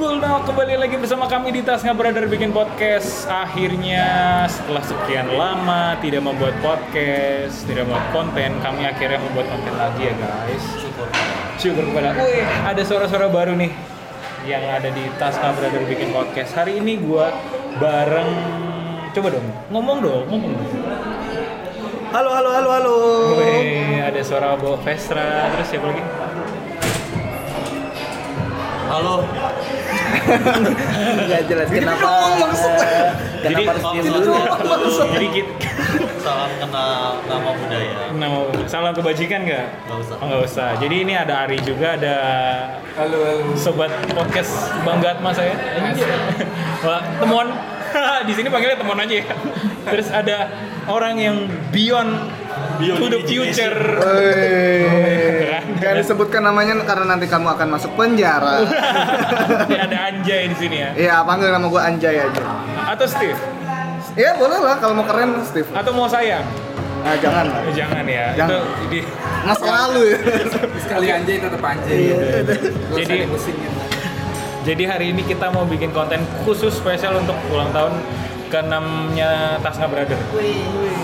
Cool now kembali lagi bersama kami di Tas Brother bikin podcast. Akhirnya setelah sekian lama tidak membuat podcast, tidak membuat konten, kami akhirnya membuat konten lagi ya guys. Syukur kepada. Wih, ada suara-suara baru nih yang ada di Tas Brother bikin podcast. Hari ini gua bareng coba dong ngomong dong ngomong dong. Halo, halo, halo, halo. Wih, ada suara Bo Vestra terus siapa lagi? Halo. Gak jelas kenapa. eh, Jadi- Kenapa harus diem dulu? Jadi kita Salam kenal nama budaya. nama salam kebajikan nggak? Nggak usah. Oh, nggak usah. Jadi ini ada Ari juga, ada Halo, halo. sobat podcast Bangga Atma saya. Wah, temuan di sini panggilnya temuan aja ya. Terus ada orang yang Beyond to the future. Gak disebutkan namanya karena nanti kamu akan masuk penjara. Ini ada Anjay di sini ya. Iya, panggil nama gue Anjay aja. Atau Steve, Iya boleh lah kalau mau keren Steve. atau mau sayang? Nah, jangan lah. Eh, jangan ya. Jangan. Itu di, Masa lalu ya. Sekali anjay tetap anjay. Iya. Gak Jadi- musiknya. jadi hari ini kita mau bikin konten khusus spesial untuk ulang tahun ke-6-nya Tasna Brother.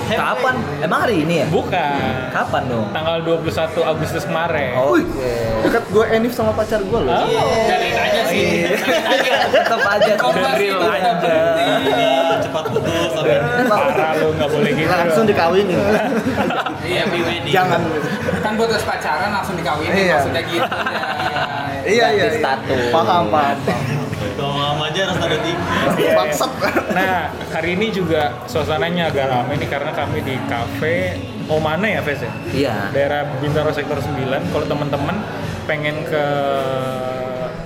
Kapan? Emang hari ini ya? Bukan. Kapan dong? Tanggal 21 Agustus kemarin. Wih, dekat gue Enif sama pacar gue loh. Cari aja sih. Tetap aja udah real aja. Cepat putus Parah lu nggak boleh gitu. Langsung dikawinin. Iya, happy wedding. Jangan. kan buat terus pacaran langsung dikawinin Iya. maksudnya gitu ya. Iya iya. Iya. status. Paham paham. Harus tinggi. Iya. Bangsat. Nah, hari ini juga suasananya agak ramai nih karena kami di cafe Omane ya, Fes ya? Iya. Daerah Bintaro Sektor 9. Kalau teman-teman pengen ke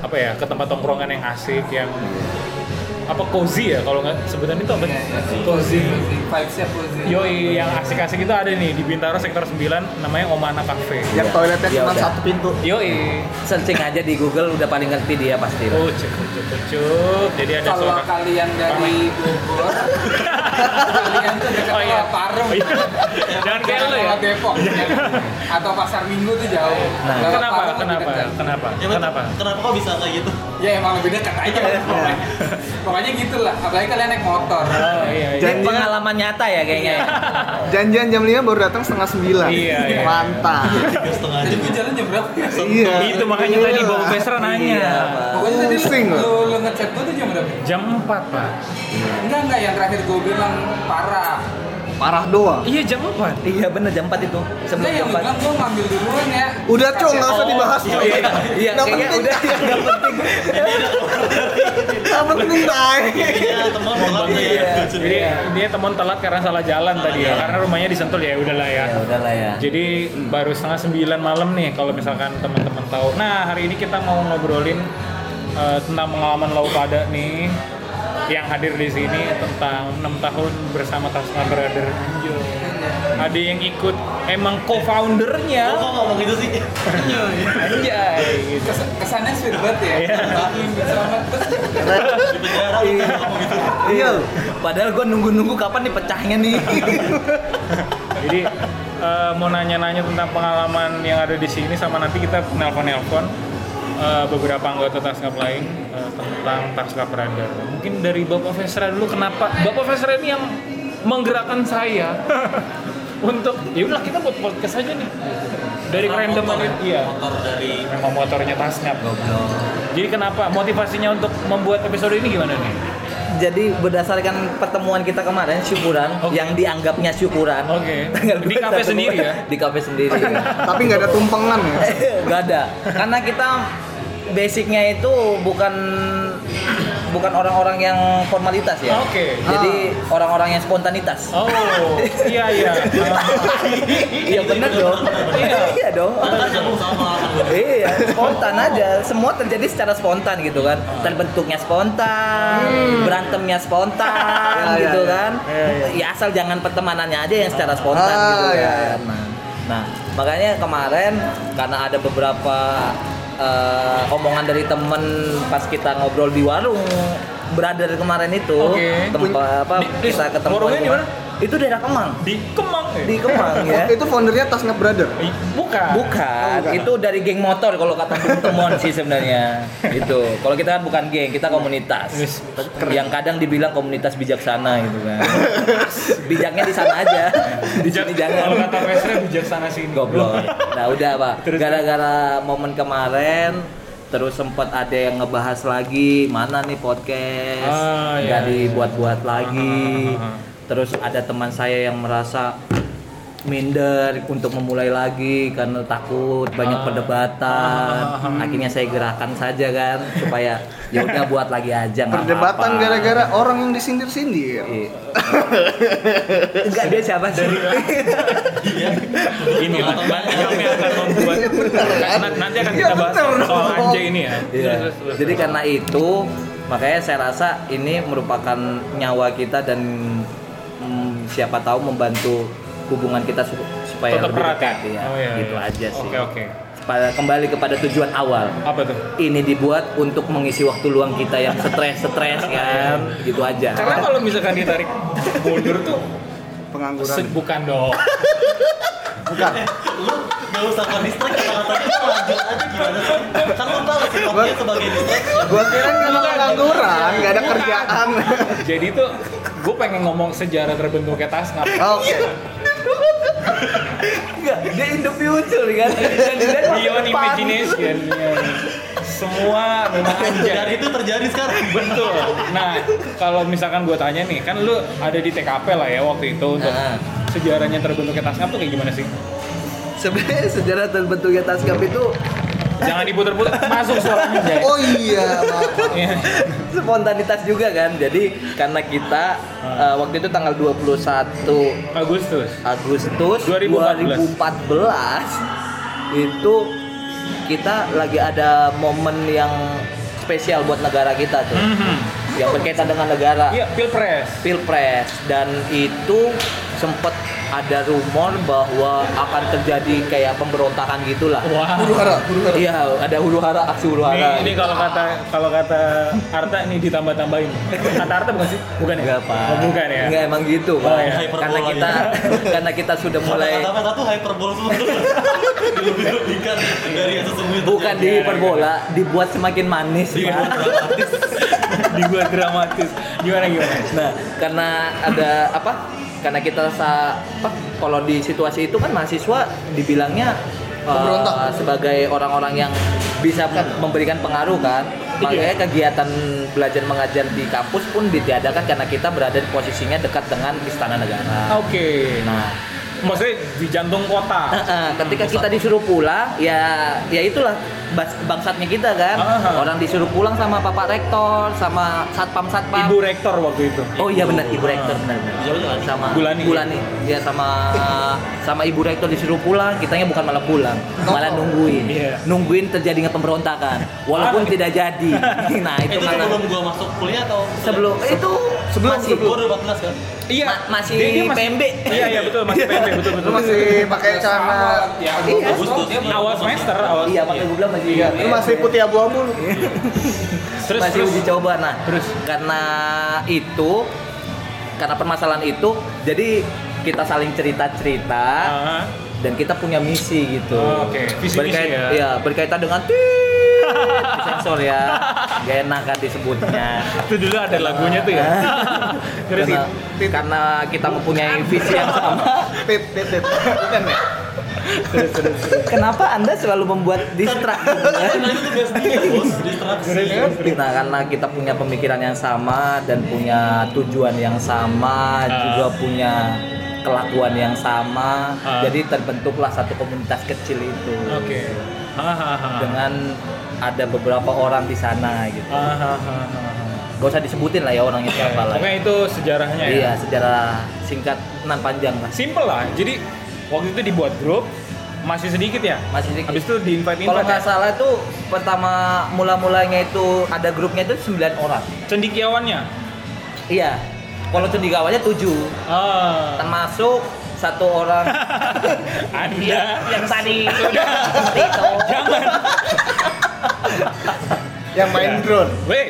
apa ya, ke tempat tongkrongan yang asik yang apa cozy ya kalau nggak sebutan itu apa? Iya, iya. Cozy. Vibes-nya cozy. Yoi, yang asik-asik itu ada nih di Bintaro Sektor 9 namanya Omana Cafe. Yang toiletnya Ya cuma satu pintu. Yoi. Searching aja di Google udah paling ngerti dia pasti. Oh, cuk, cuk, cuk, cuk. Jadi ada Kalau suara. kalian dari Bogor, kalian tuh dekat Oh, iya. Parung. Oh, iya. Jangan kayak lu ya. Depok. ya. Atau Pasar Minggu tuh jauh. Nah. Lewat Kenapa? Kenapa? Kenapa? Ya. Kenapa? Kenapa kok bisa kayak gitu? Ya emang lebih dekat aja pokoknya. Pokoknya gitulah. Apalagi kalian naik motor. Oh iya. iya. Ini Janjian- pengalaman nyata ya kayaknya. ya? Janjian jam 5 baru datang setengah 9. Iya, iya. Mantap. Tiga setengah Jadi jam. gue jalan jam berapa? Iya. Itu makanya tadi Bapak Pesra nanya. Iya. Pokoknya tadi Pusing lu, lu, lu ngechat gue tuh jam berapa? Jam 4, Pak. Enggak, enggak. Yang terakhir gue bilang parah. Parah doang. Iya, jam 4. Iya bener jam 4 itu. Sebelum Enggak, yang jam lu 4. bilang gue ngambil duluan ya. Udah cong, nggak usah Oh, dibahas. iya, Cong. iya. Iya Nggak kayaknya penting. udah nggak penting. Nggak penting, Tay. Iya, teman telat nih. Iya. Jadi dia teman telat karena salah jalan tadi ya. Karena rumahnya di Sentul ya udahlah ya. Ya udahlah ya. Jadi baru setengah sembilan malam nih kalau misalkan teman-teman tahu. Nah hari ini kita mau ngobrolin eh, tentang pengalaman lau pada nih yang hadir di sini tentang enam tahun bersama Tasma Brother. Anjay. Ada yang ikut emang co-foundernya. Kok kok ngomong gitu sih? Iya, iya. Anjay gitu. Kes- kesannya sweet banget ya. Iya. Terus Di penjara kan ngomong gitu. Iya. Padahal gue nunggu-nunggu kapan nih pecahnya nih. Jadi eh, mau nanya-nanya tentang pengalaman yang ada di sini sama nanti kita nelpon-nelpon eh, beberapa anggota Taskap lain eh, tentang Taskap Radar. Mungkin dari Bapak Vesra dulu kenapa Bapak Vesra ini yang menggerakkan saya untuk ya udah kita buat podcast aja nih. Dari Motor random ya? aja, iya. Motor dari Memang motornya Taskap. Jadi kenapa motivasinya untuk membuat episode ini gimana nih? Jadi berdasarkan pertemuan kita kemarin syukuran Oke. yang dianggapnya syukuran. Oke. Tanggal Di kafe 21 sendiri ya? Di kafe sendiri. ya. Tapi nggak ada tumpengan ya. Gak ada. Karena kita basicnya itu bukan bukan orang-orang yang formalitas ya. Oke. Jadi orang-orang yang spontanitas. Oh, iya iya. Iya bener dong. Iya. iya dong. Iya, spontan aja. Semua terjadi secara spontan gitu kan. Terbentuknya spontan, berantemnya spontan Ya, ya, gitu ya. kan. Ya, asal jangan pertemanannya aja yang secara spontan Ah, gitu kan. Nah, nah, makanya kemarin karena ada beberapa eh, omongan dari temen pas kita ngobrol di warung brother kemarin itu Oke. tempat apa di- kita ketemu warungnya di mana? Itu daerah Kemang. Di Kemang ya? Di Kemang ya. Itu foundernya Tasnap Brother. Bukan. Bukan, bukan. itu dari geng motor kalau kata Temon sih sebenarnya. Itu. Kalau kita kan bukan geng, kita komunitas. Yang kadang dibilang komunitas bijaksana gitu kan. Bijaknya di sana aja. Di sini Kalau jangan. kata Vesra bijaksana sini. Goblok. Nah, udah, Pak. Gara-gara momen kemarin terus sempat ada yang ngebahas lagi mana nih podcast Ah, nggak iya. dibuat-buat lagi Ah, ah, ah, ah. Terus ada teman saya yang merasa minder untuk memulai lagi karena takut banyak Ah. perdebatan. Ah, ah, akhirnya saya gerakan saja kan supaya ya udah buat lagi aja Perdebatan gara-gara orang yang disindir-sindir. Iya. enggak dia siapa sih? Ini nanti kami akan membuat Nan- nanti akan Iya, kita bahas soal anjay ini ya. Iya. Terus, terus, Jadi karena itu makanya saya rasa ini merupakan nyawa kita dan siapa tahu membantu hubungan kita su- supaya Tetap lebih erat dekat ya? ya. Oh, iya, gitu iya. aja sih. oke oke Pada- kembali kepada tujuan awal. apa tuh Ini dibuat untuk mengisi waktu luang kita yang stres-stres kan, gitu aja. karena kalau misalkan ditarik mundur tuh Pengangguran. se- bukan dong Bukan. Lu gak usah ke distract kata-katanya lu lanjut aja gimana sih? Kan lu tahu sih Nokia sebagai distraction. Gua kira kalau pengangguran, nggak ada kerjaan. jadi tuh gue pengen ngomong sejarah terbentuknya Tasnap Oke. Enggak, dia in the future kan. Dan dia masa beyond imagination semua memang Dan anjay itu terjadi sekarang. betul nah kalau misalkan gue tanya nih kan lu ada di TKP lah ya waktu itu untuk Nah. sejarahnya terbentuknya Tasnap tuh kayak gimana sih Sebenarnya sejarah terbentuknya Taskap itu jangan diputer-puter masuk suaranya Jay. Oh iya. Iya. spontanitas juga kan. Jadi karena kita eh, waktu itu tanggal 21 Agustus Agustus 2014. 2014 itu kita lagi ada momen yang spesial buat negara kita tuh. Mhm. Yang berkaitan dengan negara. Iya, pilpres. Pilpres dan itu sempat ada rumor bahwa akan terjadi kayak pemberontakan gitulah. Wah. Huru hara, huru hara. Iya, ada huru hara, aksi huru hara. Ini, ini kalau kata kalau kata Arta ini ditambah-tambahin. Kata Arta bukan sih? Bukan ya? Enggak, Pak. Oh, bukan ya? Enggak emang gitu, Pak. Oh, iya. Karena kita karena kita sudah mulai Kata-kata tuh hyperbol semua. Dilebih-lebihkan dari yang sesungguhnya. bukan di Iya, hiperbola, dibuat semakin manis, Iya, Pak. dramatis. Dibuat dramatis. Gimana gimana? Nah, karena ada apa? Karena kita sa apa? Kalau di situasi itu kan mahasiswa dibilangnya Pemberontak. sebagai orang-orang yang bisa memberikan pengaruh kan. Makanya kegiatan belajar mengajar di kampus pun ditiadakan karena kita berada di posisinya dekat dengan istana negara. Oke. Nah, Maksudnya di jantung kota. Ketika kita disuruh pulang ya ya itulah bangsatnya kita kan Aha. orang disuruh pulang sama bapak rektor sama satpam satpam Ibu rektor waktu itu. oh iya benar ibu rektor benar. Iya, benar. sama Bulani. Bulani ya sama sama ibu rektor disuruh pulang kitanya bukan malah pulang malah nungguin Iya. nungguin terjadinya pemberontakan walaupun Ah. tidak jadi nah itu Itu karena sebelum gua masuk kuliah atau sebelum itu Sebelum, masih udah 14 kan? Iya, Ma- masih PMB. Iya, iya betul, masih PMB, betul Lu betul. masih pakai celana Ya, Iya. Agustus. awal semester, awal. iya makanya gue bilang masih lu masih putih abu-abu lu. Terus masih terus uji coba nah Terus? karena itu karena permasalahan itu jadi kita saling cerita cerita Ah, dan kita punya misi gitu Oh, oke. Visi-misi Berkait- ya. iya, berkaitan dengan sensor ya gak enak kan disebutnya itu dulu ada lagunya tuh ya. Karena, karena kita mempunyai visi yang sama Tit, tit, tit. Bukan ya? Kenapa anda selalu membuat distrak itu tugas dia, bos. Distraksi. Karena kita punya pemikiran yang sama dan punya tujuan yang sama, Ah. juga punya kelakuan yang sama, Ah. jadi terbentuklah satu komunitas kecil itu. Oke. Hahaha. Dengan ada beberapa orang di sana gitu. Gak usah disebutin lah ya orangnya siapa lah. Pokoknya itu sejarahnya ya. Iya, secara singkat nan panjang lah. Simple lah. Jadi waktu itu dibuat grup masih sedikit ya. Masih sedikit. Habis itu di invite Kalau nggak salah itu pertama mula-mulanya itu ada grupnya itu 9 orang. Cendikiawannya. Iya. Kalau cendikiawannya 7. Ah. termasuk satu orang Anda yang tadi seperti itu jangan. Yang main drone. Wait.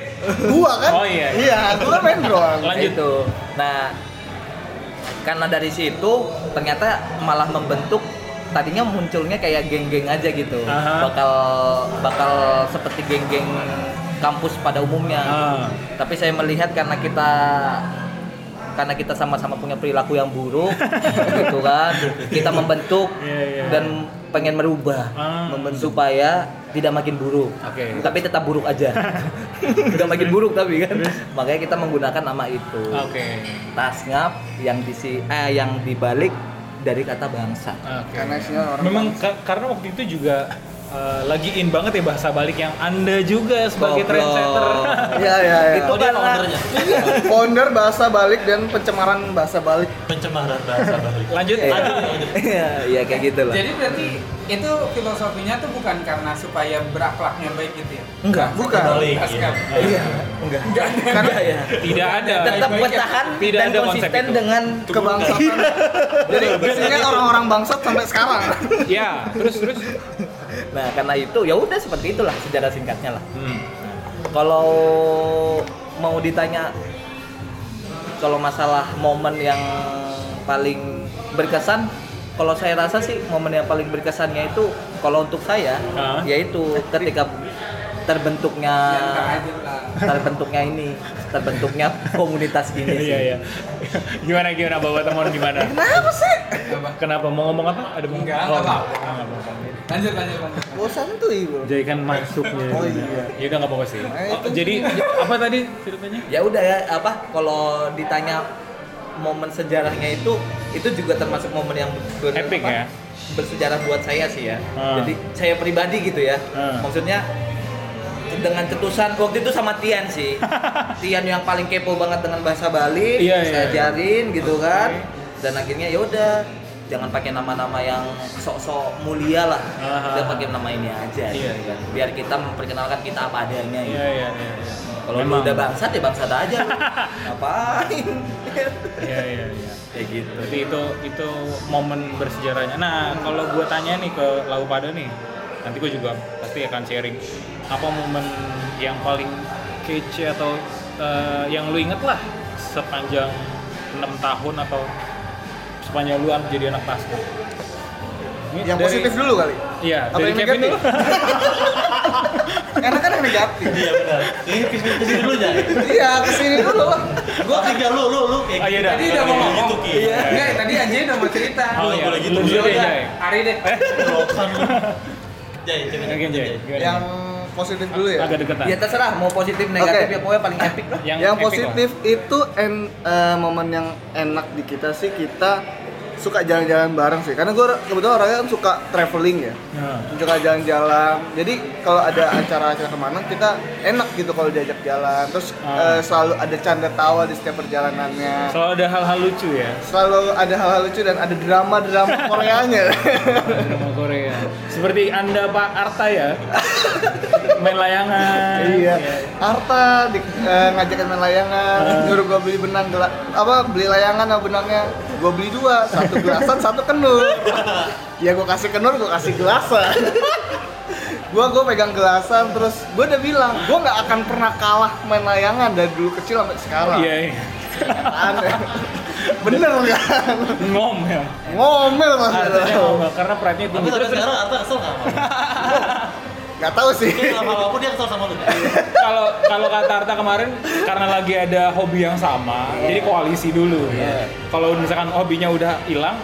Gua kan? Oh, iya. Iya, gua kan main drone. Lanjut. itu nah karena dari situ ternyata malah membentuk tadinya munculnya kayak geng-geng aja gitu Aha. bakal bakal seperti geng-geng kampus pada umumnya Ah. tapi saya melihat karena kita karena kita sama-sama punya perilaku yang buruk gitu kan kita membentuk Iya, iya. dan pengen merubah Ah. membentuk supaya tidak makin buruk Oke. tapi tetap buruk aja udah makin buruk tapi kan makanya kita menggunakan nama itu Oke. tasngap yang disi eh yang dibalik dari kata bangsa Oke. Karena isinya orang Memang ka- karena waktu itu juga eh, lagi in banget ya bahasa balik yang Anda juga sebagai Goblok. trendsetter. Iya iya iya. Itu Oh karena- foundernya. Founder bahasa balik dan pencemaran bahasa balik. Pencemaran bahasa balik. Lanjut, Iya. lanjut. Iya, iya kayak gitu lah. Jadi berarti itu filosofinya tuh bukan karena supaya berakhlaknya baik gitu ya? Enggak. Bukan. Balik. Tasngap. Iya, enggak. Enggak. Karena ya. Tidak ada. Tetap ya. bertahan Tidak dan ada konsep konsisten itu. dengan Kebangsatan. Jadi isinya orang-orang bangsat sampai sekarang. Ya, terus terus. Nah, karena itu ya udah seperti itulah sejarah singkatnya lah. Hmm. Kalau mau ditanya kalau masalah momen yang paling berkesan, kalau saya rasa sih momen yang paling berkesannya itu kalau untuk saya Ah. yaitu ketika terbentuknya Ya, terbentuknya ini, terbentuknya komunitas ini sih. Iya, iya. Gimana gimana Bapak temuan gimana? Kenapa sih? Apa? Kenapa mau ngomong apa? Ada mau Enggak, Oh, enggak apa-apa. Lanjut, lanjut, lanjut. Bosan tuh ibu. Jadi kan masuknya. Oh, iya. Ya udah nggak apa-apa sih. Nah, Oh, jadi apa tadi ceritanya? ya udah ya apa kalau ditanya momen sejarahnya itu itu juga termasuk momen yang ber- Epic apa, ya? bersejarah buat saya sih ya Hmm. jadi saya pribadi gitu ya Hmm. maksudnya dengan cetusan waktu itu sama Tian sih Tian yang paling kepo banget dengan bahasa Bali Iya, saya iya. ajarin gitu kan Oke. dan akhirnya ya udah jangan pakai nama-nama yang sok-sok mulia lah Ah. udah pakai nama ini aja Iya, gitu iya. kan. biar kita memperkenalkan kita apa adanya gitu. Iya iya iya. iya. Kalau lu udah bangsat ya bangsat aja lu. Ngapain? Iya iya iya. Kayak gitu. Berarti itu itu momen bersejarahnya. Nah, kalau gue tanya nih ke Lau pada nih, nanti gue juga pasti akan sharing apa momen yang paling kece atau eh, yang lu inget lah sepanjang enam tahun atau sepanjang lu jadi anak pasca. Ini Yang dari- positif dulu kali. Iya, Apa dari yang Kevin negatif? dulu. Enak kan yang negatif. Iya benar. Ini ke sini ke sini dulu ya. Iya, ke sini dulu lah. Gua tiga lu lu lu kayak Oh, iya dah. Tadi udah mau ngomong. Gitu, Ki. Iya. Enggak, tadi Anjay udah mau cerita. Oh iya, boleh gitu, dulu deh. Ari deh. Eh, lu. Jay, Jay. Yang positif dulu ya. agak deketan. Ya terserah mau positif negatif Oke. ya pokoknya paling epic lah. Yang, epic positif itu en, eh, momen yang enak di kita sih kita suka jalan-jalan bareng sih. Karena gue kebetulan orangnya kan suka traveling ya. Nah. Suka jalan-jalan. Jadi kalau ada acara-acara ke mana kita enak gitu kalau diajak jalan. Terus Ah. eh, selalu ada canda tawa di setiap perjalanannya. Selalu ada hal-hal lucu ya. Selalu ada hal-hal lucu dan ada drama-drama Koreanya. drama Korea. Seperti Anda Pak Arta ya. Main layangan. iya. Arta di, eh, ngajakin main layangan, Ah. nyuruh gua beli benang gela, apa beli layangan sama benangnya. Gua beli dua, satu gelasan, satu kenur. ya gua kasih kenur, gua kasih gelasan. gua gua pegang gelasan terus gua udah bilang, gua nggak akan pernah kalah main layangan dari dulu kecil sampai sekarang. Iya, iya. Aneh. Bener kan? Ngom ya. Ngomel mas. Ngomel karena pride-nya Tapi tinggi. terus sekarang Arta kesel nggak? Gak tahu sih. Lama apa pun dia kesel sama lu. kalau kalau kata Arta kemarin karena lagi ada hobi yang sama, jadi koalisi dulu. Kalau misalkan hobinya udah hilang,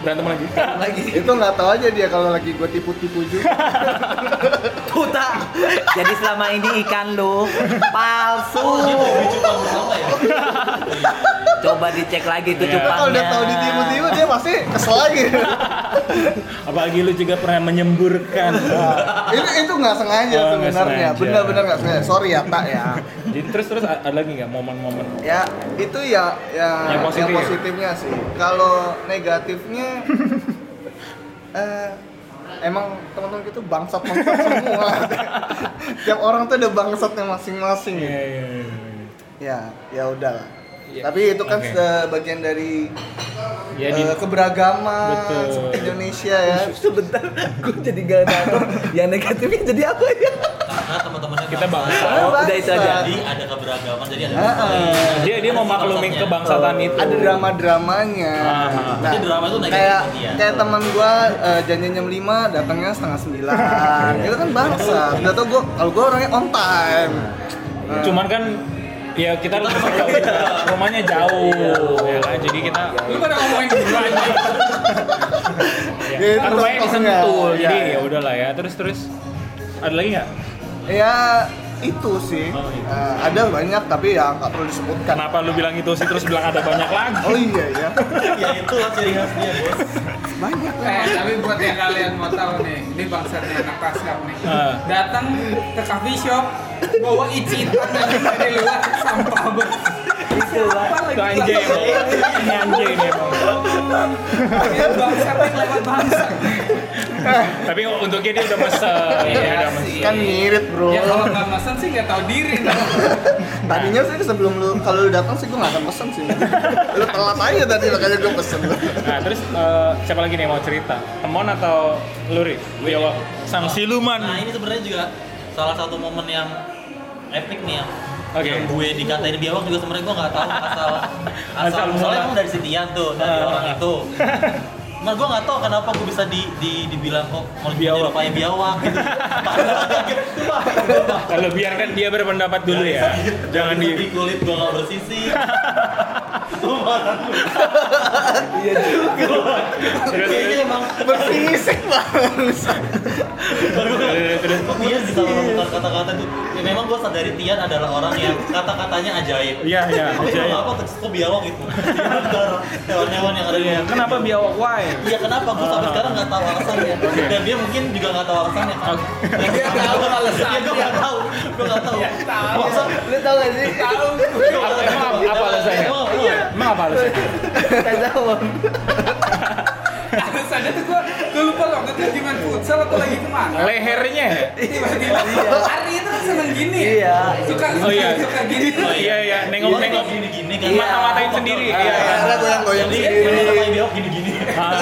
berantem lagi. Lagi Itu nggak tahu aja dia kalau lagi gua tipu-tipu juga. tuta. Jadi selama ini ikan lu palsu. Bersama ya. Coba dicek lagi tuh cupangnya. kalau udah tahu ditipu-tipu dia pasti kesel lagi. Apalagi lu juga pernah menyemburkan. itu itu nggak sengaja Oh, sebenarnya benar-benar nggak sengaja sorry ya tak ya Jadi terus terus ada lagi nggak momen-momen? ya itu ya ya Yang positif. positifnya sih kalau negatifnya eh emang teman-teman itu bangsat bangsat semua. Tiap orang tuh ada bangsatnya masing-masing. Iya ya iya iya. ya ya udahlah Iya. tapi itu kan sebagian dari Ya, di- eh, keberagaman Betul. seperti Indonesia ya Sebentar, gue jadi gak nangkep. Yang negatifnya jadi apa ya? Karena teman-temannya kita bangsa. Karena udah itu aja. Jadi ada keberagaman, jadi ada Heeh. Dia dia mau maklumin kebangsaan itu. ada drama dramanya Ah, nah, Jadi drama itu kayak kayak teman gua eh, janjian jam 5 datangnya setengah sembilan itu kan bangsa udah tau gua kalau gua orangnya on time Cuman kan ya kita rumahnya jauh ya kan jadi kita Lu pada ngomongin gue aja. Ya, ya, itu kan rumahnya di contohnya. Sentul Ya, jadi ya. ya udahlah ya terus terus ada lagi nggak ya itu sih Oh, iya. Eh, ada banyak tapi ya nggak perlu disebutkan kenapa lu bilang itu sih terus bilang ada banyak lagi oh iya ya ya itu lah ciri khasnya bos. banyak Eh, tapi buat yang kalian mau tahu nih, ini bangsatnya anak taskap nih. Ah. Datang ke coffee shop, bawa icitan dari luar sampah banget. Itu, itu anjing ini anjing bangsatnya lewat tapi untuknya dia udah mesen. Iya dia udah mesen sih. kan ngirit bro. Ya kalau nggak mesen sih nggak tahu diri. tadinya sih sebelum lu kalau lu datang sih gua nggak akan pesen sih. Lu telat aja tadi makanya gua pesen nah terus eh, siapa lagi nih yang mau cerita? Temon atau luri? Jawab sang siluman Nah ini sebenarnya juga salah satu momen yang epic nih ya. Oke. Yang gue dikatain biawak juga sebenarnya gue nggak tahu asal Asal asal soalnya emang dari si Tian tuh dari Ah. orang itu. Nah gue nggak tahu kenapa gue bisa di, di dibilang kok mau Biawak. biawak biawak gitu. Kalau biarkan dia berpendapat dulu ya jangan di di kulit gue nggak bersisi. Iya juga Kayaknya emang bersisik banget terus kok Tian bisa menemukan kata-kata itu. Ya memang gue sadari Tian adalah orang yang kata-katanya ajaib. iya iya ajaib. kenapa terus kok biawak gitu? Hewan-hewan yang ada di Iya, kenapa biawak why Iya kenapa? Gue sampai sekarang nggak tahu alasannya. Dan dia mungkin juga nggak tahu alasannya. Kan? Oke. Dia nggak tahu alasannya. Gue nggak tahu. Gue nggak tahu. Masa? lu tau gak sih Tahu. Apa- emang apa, apa alasannya Emang apa? emang apa alasannya kejauhan Alasannya tuh gua, gua lupa loh, waktu itu lagi main futsal atau lagi ke mana? lehernya Tiba-tiba, Ari itu kan seneng gini. Iya. Suka, Oh, iya. suka gini. oh iya iya nengok Iya, gini-gini kan. Iya. mata-matain sendiri iya iya karena goyang-goyang Jadi sendiri kenapa biawak gini-gini? Ah,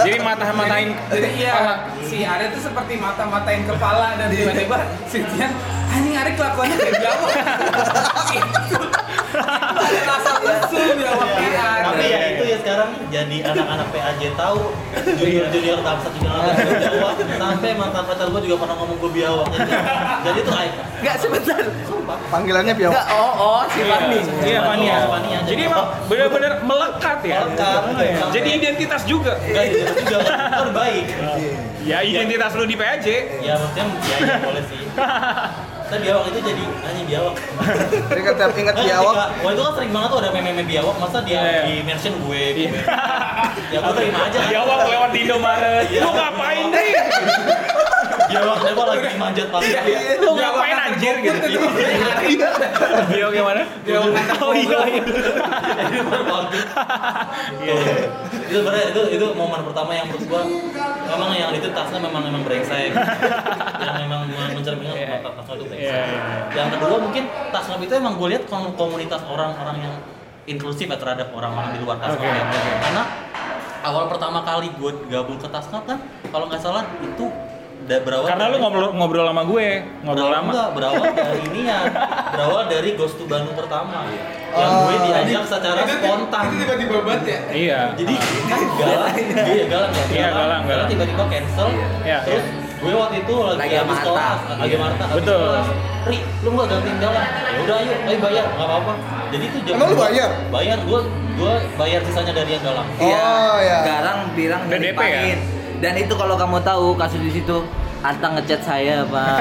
jadi mata-matain Jadi iya, si Ari tuh seperti mata-matain kepala dan tiba-tiba si Tian, anjing Ari kelakuannya kayak biawak. Ada rasa lesu biawaknya Tapi ya itu ya sekarang jadi anak-anak PAJ tahu junior-junior tamsat juga nggak tahu biawak sampai mantan pacar gue juga pernah ngomong gue biawak jadi, jadi itu aib Nggak sebentar. panggilannya biawak Nggak, oh, oh, si Fani. Iya, Fania. Oh, Fania. Jadi emang benar-benar melekat ya. Melekat. Iya. Jadi identitas juga. enggak itu juga kan kan baik Ya identitas lu di PAJ. ya maksudnya ya, ya boleh sih saya biawak itu jadi anjing biawak jadi kan tiap inget Kan biawak wah itu kan sering banget tuh ada meme-meme biawak masa dia Iya, iya. di mention gue Iya. ya gue terima aja kan Biawak lewat di Indomaret. Iya. Lu ngapain deh? biawak kenapa lagi manjat pasti Lu ngapain anjir gitu. Biawak yang mana? Biawak Oh iya iya. Iya, iya. itu itu itu momen pertama yang menurut gua memang yang itu tasnya memang memang brengsek. Yang memang mencerminkan bahwa tasnya itu brengsek. Iya, iya. yang kedua mungkin tasnya itu emang gue lihat kom- komunitas orang-orang yang inklusif ya terhadap orang-orang di luar tasnya Oke, oke. karena awal pertama kali gue gabung ke tasnya kan kalau nggak salah itu da- berawal Karena lu ngobrol ngobrol sama gue, ngobrol berawal lama. enggak, berawal dari ini ya. Berawal dari Ghost to Bandung pertama yang Oh. gue diajak secara Itu- spontan Itu tiba-tiba banget ya. Iya. jadi kan galang iya galang ya Iya, galang, galang. tiba-tiba cancel Iya, terus iya. gue waktu itu lagi, Lagi habis Marta. kelas lagi Iya. Marta Betul. kelas. Ri lu nggak gantiin galang ya udah ayo ayo bayar nggak apa-apa jadi itu jam Emang lu bayar? bayar gue gue bayar sisanya dari yang galang Oh, iya. Garang bilang Dan DP ya? Dan itu kalau kamu tahu kasus di situ Anta ngechat saya pak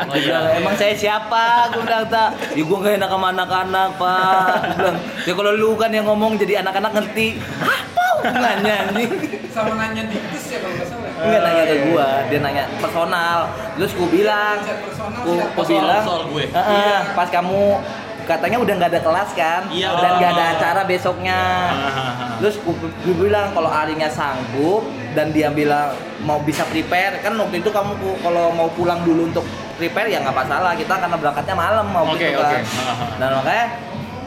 Oh, Dia iya. bilang, emang saya siapa? Gue bilang tak Ya gue gak enak sama anak-anak pak Gue bilang Ya kalau lu kan yang ngomong jadi anak-anak ngerti Apa hubungannya anjing Sama nanya diktus ya kalau nggak salah. Enggak nanya ke gua, dia nanya personal. Terus gua bilang, Chat personal, gua, chat gua soal- bilang, soal gue. "Heeh, pas kamu katanya udah nggak ada kelas kan, Iya. dan nggak ada acara besoknya. Ah. Terus gua bilang kalau Arinya sanggup dan dia bilang mau bisa prepare, kan waktu itu kamu kalau mau pulang dulu untuk prepare ya nggak masalah, kita karena berangkatnya malam mau Oke, gitu kan. Dan makanya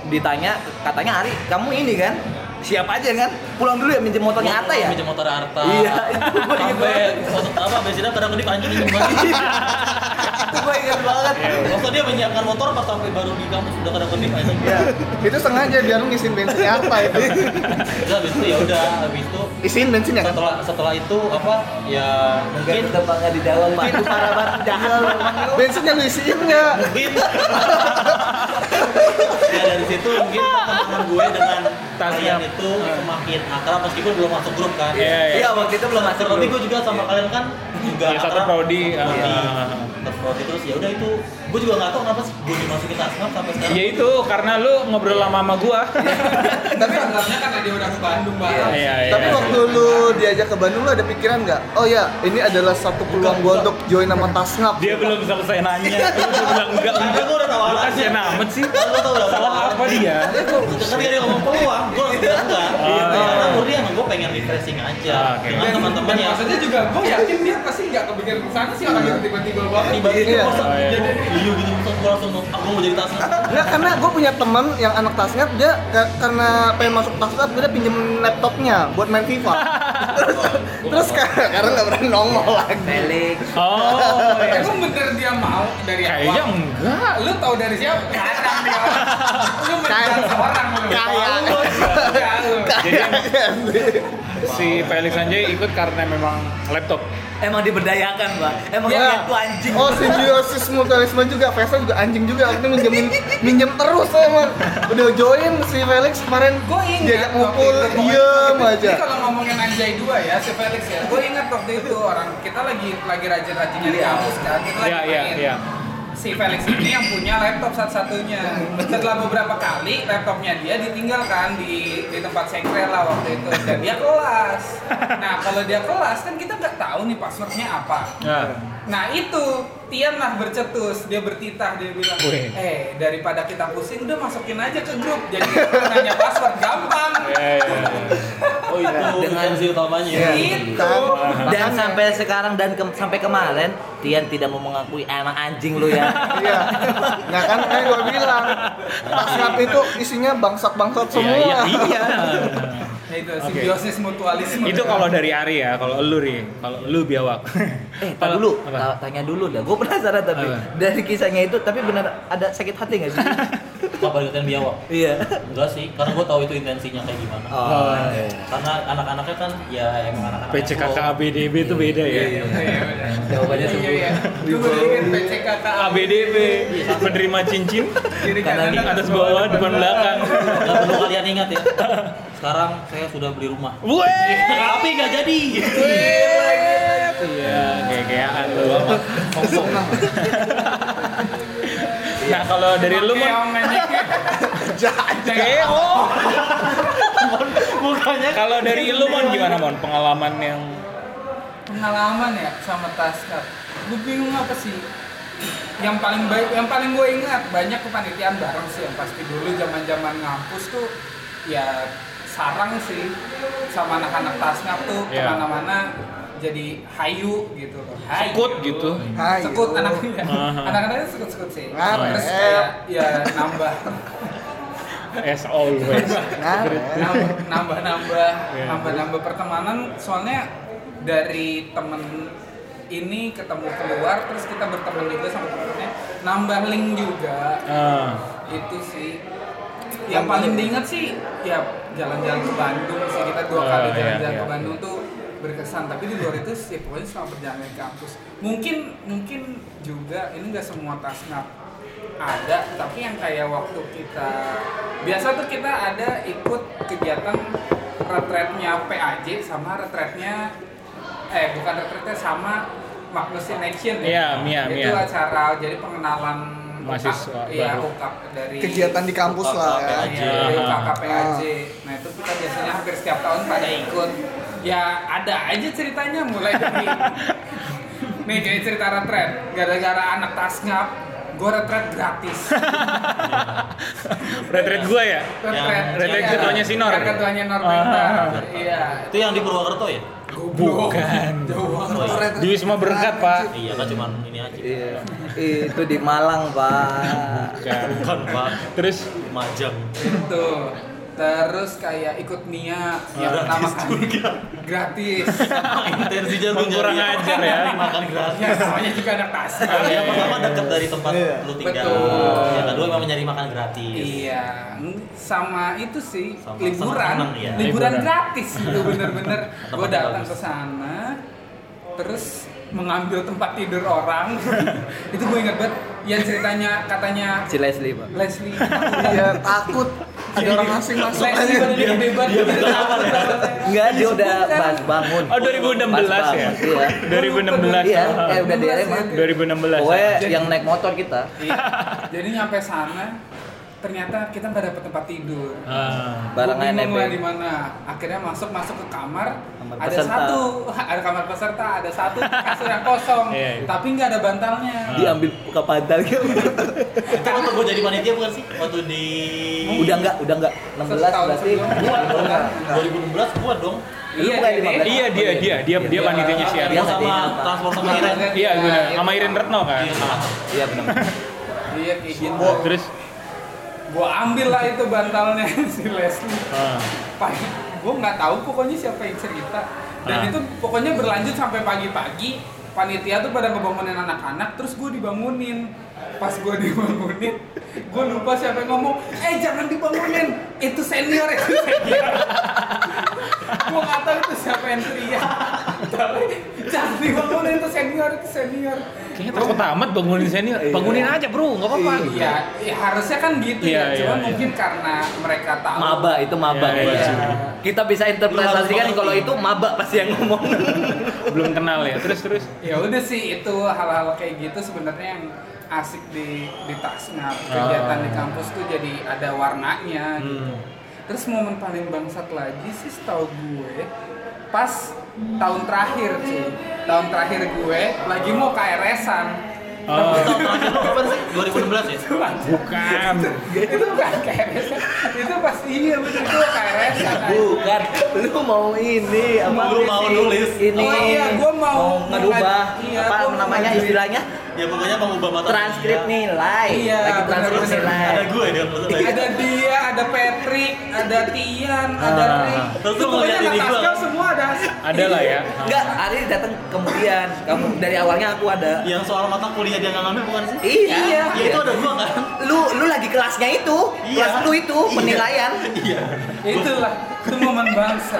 ditanya, katanya Ari, kamu ini kan? Siap aja kan? Pulang dulu ya minjem motornya Atta ya? minjem motor Arta Iya, itu gua inget sampai apa bensinnya kadang anjing banget Gue ingat banget. Waktu dia menyiapkan motor pas sampai baru di kampus udah kadang kedip aja. ya itu sengaja biar ngisiin bensin apa itu Udah habis itu ya udah habis itu isiin bensin ya kan setelah setelah itu apa ya Mungkin mungkin bangga di dalam mah. Itu parah banget lu. bensinnya lu isiin nggak mungkin ya dari situ mungkin pertemanan gue dengan kalian itu semakin akrab meskipun belum masuk grup kan Iya, iya. Iya, waktu itu belum masuk dulu. gue juga sama kalian kan juga Ya, satu prodi, ah. Satu prodi terus ya udah itu gue juga nggak tahu kenapa sih gue dimasukin tasnaf sampai sekarang Ya itu karena lu ngobrol lama sama gua. Tapi anggapnya karena dia udah ke Bandung banget. Iya, iya. tapi waktu lu diajak ke Bandung lu ada pikiran nggak oh ya ini adalah satu peluang gua untuk join sama Tasngap Dia belum selesai nanya. Lu udah bilang enggak enggak. gue udah tahu Lu alasannya kasihan amat sih. Gue tau udah Salah apa dia? Ketika dia ngomong peluang, gue langsung bilang enggak Oh, iya. Karena murni emang gue pengen refreshing aja Ah. Dengan teman-teman yang maksudnya juga gue yakin dia pasti nggak kepikiran ke sana sih orang yang tiba-tiba banget. tiba-tiba Iya. Oh, iya. jadi iya gitu gue langsung aku mau jadi tasnaf Nggak, karena gue punya teman yang anak Tasngap dia ka- karena pengen masuk Tasngap dia pinjem laptopnya buat main FIFA terus, terus karena nggak berani nongol lagi Felix. Oh, iya. Emang bener dia mau dari Kayaknya enggak. Lu tahu dari siapa? Kadang dia orang. Lu menjual seorang lu. Kayak. Jadi emang si Felix Anjay ikut karena memang laptop. Emang diberdayakan, Pak. Emang dia tuh anjing. Oh simbiosis mutualisme juga Faisal juga anjing juga waktu itu minjemin minjem terus emang udah join si Felix kemarin Gue ingat diajak waktu ngumpul itu, Ini aja kalau ngomongin Anjay dua ya, si Felix ya. Gue ingat waktu itu orang kita lagi lagi rajin-rajinnya di kampus kan. Kita lagi Iya, iya, main. iya. Si Felix ini yang punya laptop satu-satunya. Setelah beberapa kali laptopnya dia ditinggalkan di di tempat sekre lah waktu itu dan dia kelas. Nah kalau dia kelas kan kita nggak tahu nih passwordnya apa. Nah, Nah itu Tian lah bercetus, dia bertitah, dia bilang, Wih. eh daripada kita pusing, udah masukin aja ke grup. Jadi nanya password gampang. iya, iya, iya. Oh itu Dengan- intensi utamanya Iya. Itu. Dan sampai sekarang dan ke- sampai kemarin Tian tidak mau mengakui "Ah, emang anjing lu ya. Iya. Nah kan kayak gue bilang, Tasngap itu isinya bangsat-bangsat semua. Iya, iya. Nah, itu Oke. simbiosis mutualisme. Itu kalau dari Ari ya, kalau lu ri, kalau lu biawak. Eh, tak dulu, Apa? Ta- tanya dulu dah. Gue penasaran tapi Apa? dari kisahnya itu, tapi benar ada sakit hati nggak sih? Apa dikatain biawak? iya. Enggak sih, karena gue tahu itu intensinya kayak gimana Oh, iya. Karena anak-anaknya kan ya emang anak-anak PCKK ABDB itu beda ya. Iya, iya. Jawabannya Iya, sembuh. iya. Lu bayangin PCKK ABDB penerima cincin kiri Kanan, atas bawah depan belakang. Gak perlu kalian ingat ya Sekarang saya sudah beli rumah. Weh. Tapi gak jadi. Iya, kayak-kayaan lu. Nah, kalau dari lu mon? anjing. Keo. Bukannya Kalau dari lu mon gimana mon? Pengalaman yang pengalaman ya sama Taskap gue bingung apa sih? Yang paling baik yang paling gue ingat banyak kepanitiaan bareng sih yang pasti. Dulu zaman zaman ngampus tuh ya sarang sih sama anak-anak Taskap tuh Iya. ke mana-mana jadi hayu gitu loh hayu. sekut gitu? Hayu. sekut anaknya Aha. anak-anaknya sekut-sekut sih Ngaret. terus kayak ya nambah As always. Nambah nambah nambah Iya. nambah nambah pertemanan soalnya dari temen ini ketemu keluar terus kita berteman juga sama temennya nambah link juga Ah. itu sih yang paling diingat sih ya jalan-jalan ke Bandung sih. Kita dua Oh, kali iya, jalan-jalan iya. ke Bandung tuh berkesan. Tapi di luar itu sih pokoknya selama perjalanan ke kampus. Mungkin mungkin juga ini nggak semua tasnap ada tapi yang kayak waktu kita biasa tuh kita ada ikut kegiatan retretnya PAJ sama retretnya eh bukan retretnya sama Magnus in Action Iya, Mia, itu Mia. acara jadi pengenalan Mahasiswa iya baru. UKAP dari Kegiatan di kampus lah ya. Iya, dari Ah. UKKPAJ. Nah itu kita biasanya hampir setiap tahun pada ikut. Ya ada aja ceritanya mulai dari nih kayak cerita retret. Gara-gara anak tasngap, gue retret gratis. Retret gua ya? Retret. retret iya. ketuanya Sinor. Ketuanya Norberta. Ah. Iya. Itu yang di Purwokerto ya? Bukan. Di Wisma Berkat, Pak. Iya kan cuman ini aja Iya. Itu di Malang, Pak. Bukan. Bukan pak Terus Majang Itu. Terus kayak ikut Mia yang pertama kali gratis Intensinya tuh Emang kurang ajar ya. makan gratis. ya juga anak tasnya Yang pertama dekat dari tempat Iya. lu tinggal. Betul. Yang kedua memang nyari makan gratis. Iya, sama itu sih Sama liburan, senang-senang, ya. liburan Liburan. gratis itu bener-bener. Gue datang ke sana, terus mengambil tempat tidur orang. itu gue ingat banget. Yang ceritanya katanya Si Leslie, Pak. Leslie. Iya takut ada orang asing masuk Leslie pada dia debat gitu. Enggak, dia udah pas bangun. Oh 2016 Pas ya? Iya. 2016. Iya, Ah. eh udah di SMA. 2016. Pokoknya Jadi- yang naik motor kita. Iya. Jadi nyampe sana, ternyata kita nggak dapet tempat tidur. Ah. Barang bingung lah di mana. Akhirnya masuk masuk ke kamar. Kamar ada peserta. satu, ada kamar peserta, ada satu kasur yang kosong, Iya, iya. tapi nggak ada bantalnya. Diambil ke pantal gitu. Itu waktu gue jadi panitia bukan sih? Waktu di udah enggak, udah enggak. 16 Setahun berarti. sebelum. Gua dong. Enggak. 2016 gua dong. Lu bukan 15. Iya dia dia dia dia Iya. panitianya si Ari. Iya, Gua sama transport sama Iren. Iya benar. Sama Irin Retno kan. Iya. Iya benar. Iya kayak gitu. Terus Gua ambil lah itu bantalnya si Leslie. ah. Pagi, gua nggak tahu pokoknya siapa yang cerita. Dan Ah. itu pokoknya berlanjut sampai pagi-pagi. Panitia tuh pada ngebangunin anak-anak, terus gue dibangunin. Pas gue dibangunin, gue lupa siapa yang ngomong, eh jangan dibangunin, itu senior, itu senior. gue nggak tahu itu siapa yang teriak. Jangan dibangunin itu senior, itu senior. Kayaknya takut amat bangunin senior. Bangunin aja bro, nggak apa-apa. Iya, ya harusnya kan gitu Iya, ya. iya, Cuman iya. mungkin karena mereka tahu. Maba itu maba Iya, kayaknya. iya. Kita bisa interpretasikan kalau itu maba pasti yang ngomong. Belum kenal ya. Terus terus. Ya udah sih itu hal-hal kayak gitu sebenarnya yang asik di di Tasngap kegiatan di kampus tuh jadi ada warnanya gitu. Terus momen paling bangsat lagi sih setahu gue pas tahun terakhir cuy. Tahun terakhir gue lagi mau KRS-an. Oh, Tahun terakhir lu kapan sih? 2016 ya? bukan. itu bukan KRS-an. itu pas iya betul itu KRS-an. Bukan, lu mau ini apa? Lu mau nulis. Ini. Oh iya, gua mau ngedubah iya, apa gua mau namanya istilahnya? Ya pokoknya mengubah mata Transkrip kuliah. nilai. Iya, Lagi transkrip nilai. Ada gue dia maksudnya. ada dia, ada Patrick, ada Tian, ada Ah. Rick. Terus Itu lu pokoknya ngeliat ini gua. Semua ada. Ada lah ya. Enggak, Ari datang kemudian. Kamu dari awalnya aku ada. Yang soal mata kuliah dia nggak ngambil bukan sih? Iya. Iya. Ya itu ada gua kan? Lu lu lagi kelasnya itu. Iya. Kelas lu itu Iya. penilaian. Iya. Itulah, itu momen bangsa.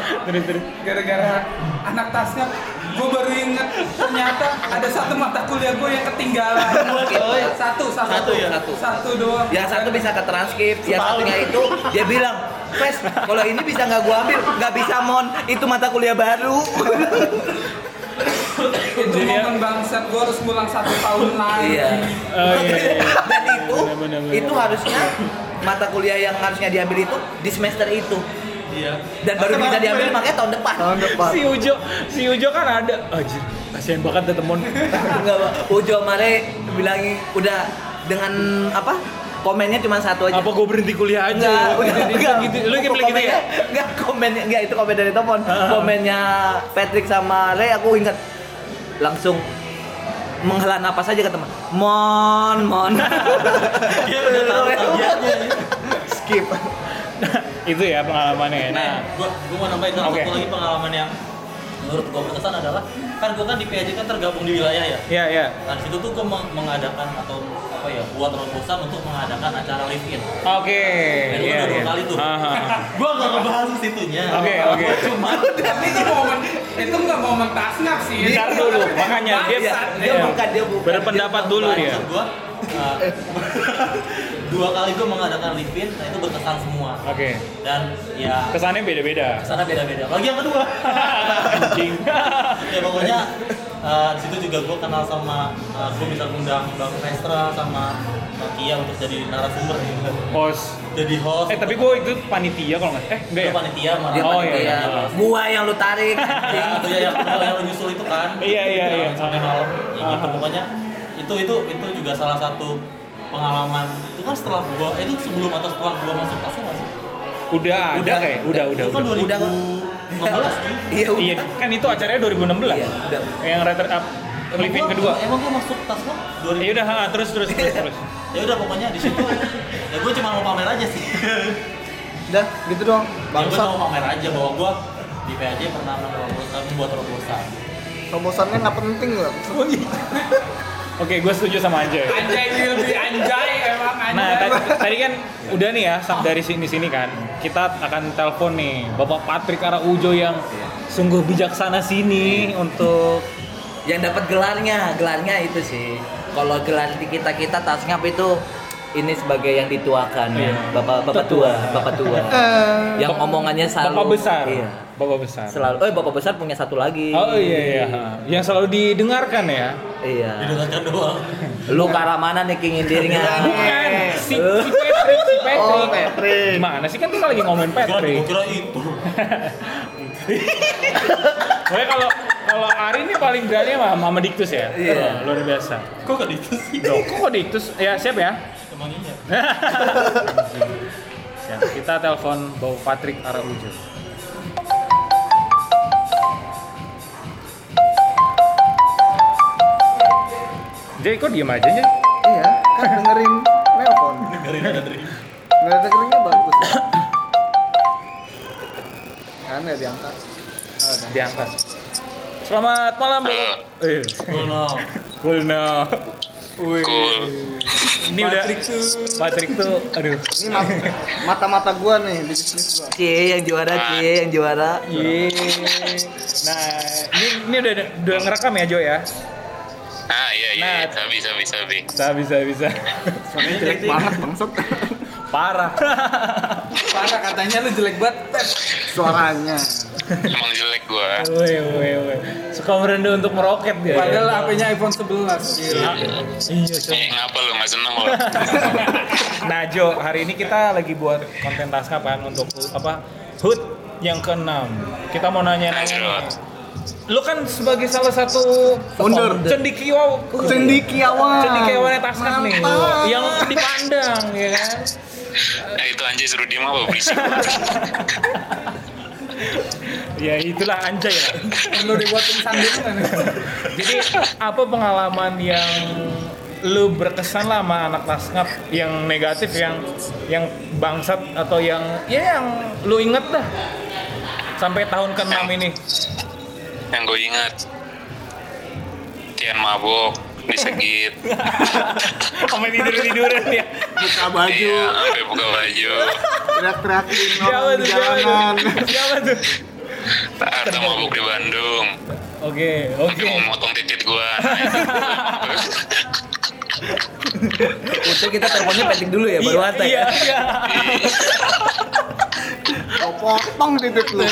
Gara-gara anak Tasgap, gue baru inget ternyata ada satu mata kuliah gue yang ketinggalan. Satu, satu, Satu ya? Satu. Satu doang. Yang satu bisa ke transkrip, yang Setahun. satunya itu dia bilang, Pes, kalau ini bisa nggak gua ambil, nggak bisa mon, itu mata kuliah baru. itu Jadi ya- momen bangsat gue harus ngulang satu tahun lagi. Iya. Oh iya. iya. Dan itu, benar, benar. itu harusnya mata kuliah yang harusnya diambil itu di semester itu. Iya. Dan baru bisa diambil makanya tahun depan. Tahun depan. Si Ujo, si Ujo kan ada. Anjir, kasihan banget temen. Enggak, Pak. Ujo Mare bilangin udah dengan apa? Komennya cuma satu aja. Apa gue berhenti kuliah aja? Enggak, Jadi enggak. gitu. Lu kayak bilang gitu ya? Komennya- Enggak, komennya enggak itu komen dari telepon. Komennya Patrick sama Ray aku ingat langsung menghela napas aja ke teman. Mon, mon. Dia udah tahu tabiatnya. Skip. Itu ya pengalamannya. Nah, Nah, gua gua mau nambahin satu Oke. lagi pengalaman yang menurut gua berkesan adalah kan gua kan di PAJ kan tergabung di wilayah ya. ya ya. Nah, di situ tuh gua meng- mengadakan atau apa ya, buat terobosan untuk mengadakan acara live in. Oke. Dan gua Iya udah dua iya. kali tuh. Gua nggak ngebahas situnya. Oke, oke. Cuma Tapi itu momen, itu nggak momen Tasngap sih. Bentar dulu, makanya dia. Dia Iya. bukan, dia bukan. berpendapat dulu dia. gua dua kali gua mengadakan live in, nah itu berkesan semua. Oke. Dan ya Kesannya beda-beda. ke sana beda-beda. Lagi yang kedua. Anjing. ya pokoknya uh, di situ juga gue kenal sama uh, gue bisa undang Bang Vestra sama Bang Kia untuk jadi narasumber gitu. Host. jadi host Eh tapi gue itu panitia kalau nggak. Eh enggak Gua ya? panitia malah Dia Oh, panitia. iya, iya. Gua yang lu tarik. ya, itu ya yang, yang lo nyusul itu kan Iya, iya, iya. sampai malam ya gitu Ah. pokoknya itu itu itu juga salah satu pengalaman itu kan setelah gua eh, itu sebelum atau setelah gua masuk kelas nggak sih Udah, ada kayak. Udah, udah, itu kan udah. 2015 nih Iya, Iya, kan itu acaranya 2016. Iya, udah. Yang reter up living gua- kedua. emang gua masuk tas lo 2000 Ya udah, ha, terus terus terus terus. ya udah pokoknya di situ ya gue cuma mau pamer aja sih Udah, gitu doang. Ya, gue Bangsat. mau pamer aja bahwa gue di PAJ pernah membuat terobosan. Terobosannya nggak penting loh. Oke, gue setuju sama Anjay. Anjay will be anjay emang anjay. Nah, tadi, tadi kan udah nih ya, sam- dari sini sini kan, kita akan telepon nih Bapak Patrick Araujo yang sungguh bijaksana sini untuk yang dapat gelarnya gelarnya itu sih kalau gelar di kita kita tasngap itu ini sebagai yang dituakan ya Iya. bapak bapak tua bapak tua Eh, yang omongannya selalu Bapak besar. iya Bapak besar. selalu oh bapak besar punya satu lagi Oh iya iya, yang selalu didengarkan ya. iya Didengarkan doang. lu ke arah mana nih king indirnya Bukan, si, si Patrick, si Patrick. Oh, Patrick. Gimana sih kan kita lagi ngomongin Patrick. gue kira itu. Pokoknya kalau kalau Ari ini paling berani sama Mama Diktus ya. Iya. Oh, luar biasa. Kok gak itu sih? Loh, kok Diktus? Ya, siap ya. Emang iya. Siap. Kita telepon Bapak Patrick Araujo. Jadi kok diem aja aja? Iya, kan dengerin nelpon. Dengerin ada dari. Nggak dengerinnya bagus. Ya. Kan ya diangkat. Oh. Diangkat. Selamat malam, Bapak. Eh, Oh no. cool no. Wih. Ini udah Patrick tuh. Patrick tuh, aduh. Ini mat- mata-mata gua nih di bisnis gua. cie yang juara cie yang juara Yeay. Nah, ini ini udah udah ngerekam ya Jo ya? Ah iya iya, Nah. iya. sabi sabi sabi. Bisa bisa bisa. Suaranya jelek banget bangsat. Parah. Parah katanya lu jelek banget. Suaranya. Emang jelek gua. Woi woi woi. Suka merendah untuk meroket dia. Padahal HP-nya iPhone 11. Gila. Ah, Iya, so. Eh ngapa lu nggak seneng lo? Nah Jo, hari ini kita lagi buat konten taskap kan untuk apa? HUT yang keenam. Kita mau nanya-nanya nih. Lu kan sebagai salah satu Founder. cendikiawan Cendikiawan. cendikiawannya taskap nih. Yang dipandang ya kan. Nah itu anjay suruh diem apa berisik. Ya itulah anjay lah. Perlu dibuatin sandungan. Jadi apa pengalaman yang lu berkesan lah sama anak taskap yang negatif yang yang bangsat atau yang ya yang lu inget dah sampai tahun ke-6 ini. Yang gue ingat. Tian mabok, disegit. Sama tidur-tiduran ya. Buka baju, Iya, sampai buka baju. teriak-teriakin Siapa orang di? Siapa jalanan. tuh? Siapa tuh? Tarta mabuk di Bandung. Oke, Sampai oke. mau motong titit gua. Itu. Untuk kita teleponnya penting dulu ya baru Iya, ya iya. Kau potong titik lu.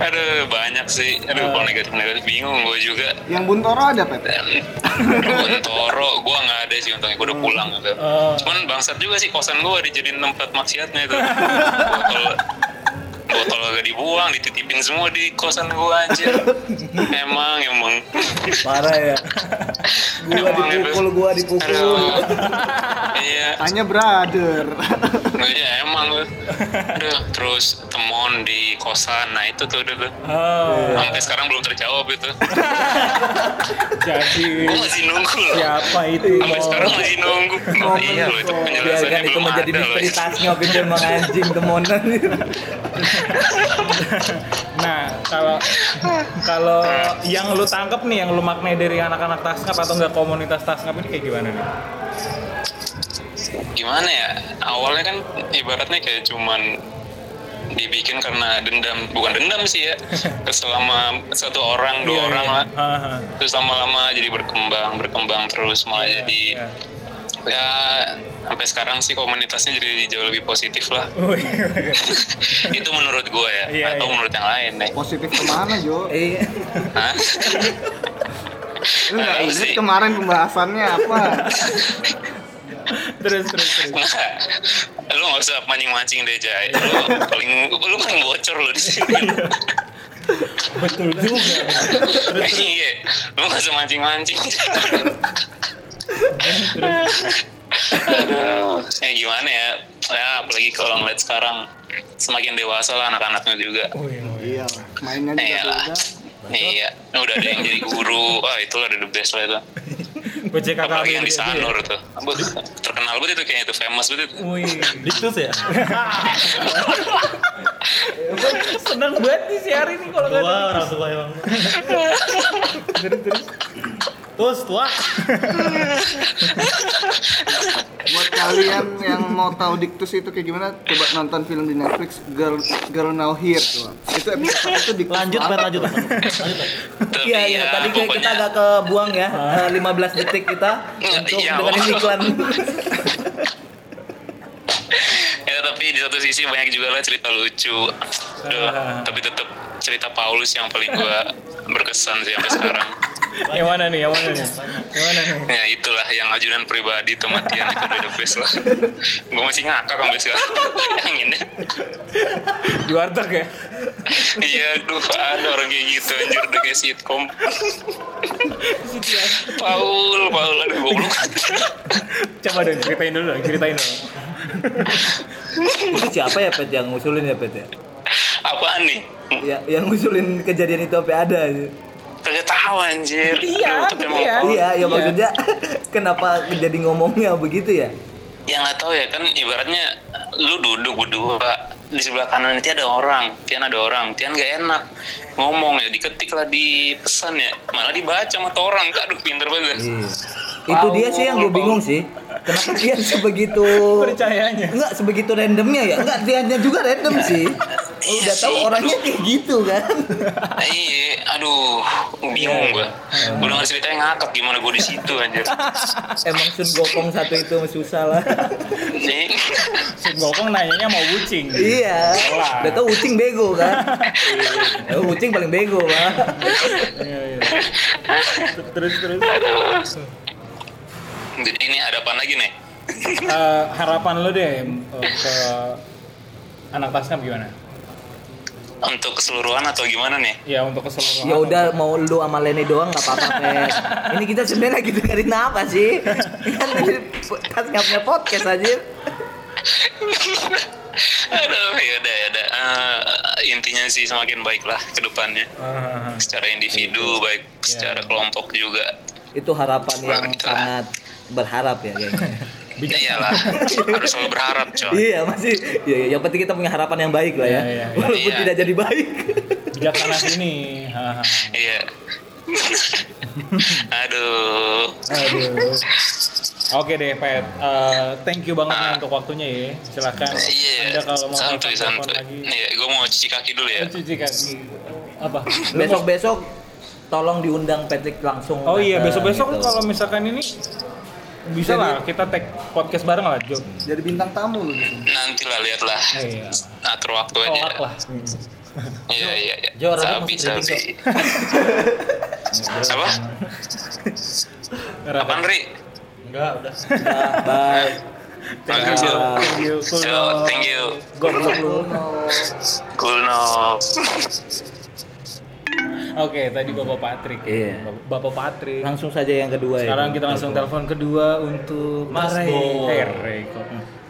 Aduh banyak sih. Aduh kalau negatif negatif bingung gue juga. Yang Buntoro ada, Pep? Bontoro, gue nggak ada sih untungnya gue udah pulang gitu. Cuman bangsat juga sih kosan gue dijadiin tempat maksiatnya itu. Botol botol gak dibuang, dititipin semua di kosan gue anjir. Emang emang. parah ya gua Emang dipukul gua dipukul Aduh. Iya, Tanya brother. iya emang. Aduh, terus temon di kosan, nah itu tuh udah tuh. Oh, Sampai sekarang belum terjawab itu. jadi masih nunggu loh. siapa itu? Sampai sekarang masih nunggu. Oh, iya loh itu penjelasannya biarkan itu menjadi misteri tasngap itu emang anjing temonan Nah, kalau kalau yang lu tangkep nih, yang lu maknai dari anak-anak taskap atau enggak komunitas taskap ini kayak gimana nih? gimana ya awalnya kan ibaratnya kayak cuman dibikin karena dendam bukan dendam sih ya selama satu orang dua Iya, orang iya. lah terus lama-lama jadi berkembang berkembang terus malah Iya, jadi iya. ya sampai sekarang sih komunitasnya jadi jauh lebih positif lah itu menurut gue ya Iya, atau iya. menurut yang lain deh Positif ke mana, Jo? eh Hah? Lu nggak Tahu inget sih. kemarin pembahasannya apa? terus terus terus. Nggak. lu nggak usah mancing-mancing deh Jai lu paling lu paling bocor lo di sini Betul juga. iya lu nggak usah mancing-mancing Aduh, ya gimana ya ya apalagi kalau ngeliat sekarang semakin dewasa lah anak-anaknya juga wih. Iya, mainnya juga Iya lah. beda. Iya, udah ada yang jadi guru. Wah, itu udah the best lah itu. BCKKB Apalagi yang di ya. Sanur tuh. Terkenal banget itu kayaknya itu famous banget itu. Wih, Diktus ya? Seneng banget nih si hari ini kalau nggak Tua ada. orang tua emang. Terus tua. Buat kalian yang mau tahu Diktus itu kayak gimana, coba nonton film di Netflix Girl Girl Now Here tuh. Itu episode itu Diktus. Lanjut, lanjut. Lanjut, Iya, iya. ya, Tadi kayak kita agak kebuang ya. eh, 15 detik kita untuk Iya, dengerin iklan. Ya tapi di satu sisi banyak juga lah cerita lucu. Aduh, tapi tetap cerita Paulus yang paling gua berkesan sih sampai sekarang. Yang mana nih? Yang mana nih? Yang mana nih? Ya itulah yang ajudan pribadi tuh Matian itu udah the best lah. Gua masih ngakak sampai sekarang. Bayanginnya. Di warteg ya? Iya, aduh ada orang kayak gitu anjir udah kayak sitkom. Paul, Paul, aduh goblok. Coba dong ceritain dulu, dong, ceritain dulu. Itu siapa ya Pet yang ngusulin ya Pet ya? Apaan nih? Ya, yang ngusulin kejadian itu sampai ada. Kagak tahu anjir. Iya, Aduh, tapi emang- iya. Iya, ya maksudnya kenapa jadi ngomongnya begitu ya? Ya nggak tahu ya kan ibaratnya lu duduk berdua di sebelah kanan nanti ada orang, Tian ada orang, Tian gak enak ngomong ya diketik lah di pesan ya malah dibaca sama tuh orang aduh pinter banget Iya. Itu dia sih yang gue bingung sih. Kenapa dia sebegitu Percayanya. Enggak sebegitu randomnya ya? Enggak dianya juga random sih. Iya Udah tahu sih. orangnya kayak gitu kan. Nah, iya aduh bingung gua gua denger ceritanya ngakak gimana gua di situ anjir Emang Sun Gokong satu itu susah lah. Sun Gokong nanyanya mau bucing. iya. Lah. Udah tau Ucing bego kan. Eh, Ucing paling bego pak. Iya, iya. Terus terus. jadi ini ada apa lagi nih Eh, harapan lo deh eh, ke anak tasnam gimana? Untuk keseluruhan atau gimana nih Ya untuk keseluruhan. Ya udah mau lu sama Leni doang nggak apa-apa. Ini kita sebenarnya lagi dengerin apa sih? Kan ini kan nggak punya podcast aja. aduh yaudah yaudah Eh, intinya sih semakin baik lah ke depannya Ah, secara individu baik secara kelompok juga Itu harapan yang sangat berharap ya kayaknya. Ya iyalah harus selalu berharap coy Iya masih. Iya, iya. yang penting kita punya harapan yang baik lah ya. Iya, iya, iya. Walaupun Iya. tidak jadi baik. bijaksana sini. Haha. iya aduh Aduh. Oke deh, Pet. Eh, thank you banget nih untuk waktunya ya. Silakan. iya Anda kalau mau santuy telepon santuy lagi. iya gue mau cuci kaki dulu ya Cuci kaki. Apa? Besok-besok tolong diundang Patrick langsung. Oh iya, besok-besok gitu. kalau misalkan ini bisa lah kita tag podcast bareng lah, Jo. Jadi bintang tamu lu nanti lah lihat lah Iya. atur waktu aja Tolak lah. iya iya iya Jo, orang sabi sabi apa apaan ri Enggak, udah. Nah, bye. Thank you. Thank you. Cool. Yo, thank you. Goblok lu. cool no Oke, tadi Bapak Patrick. Iya. Bapak- Bapak Patrick. Langsung saja yang kedua ya. Sekarang kita langsung telepon kedua untuk Mas. Bo.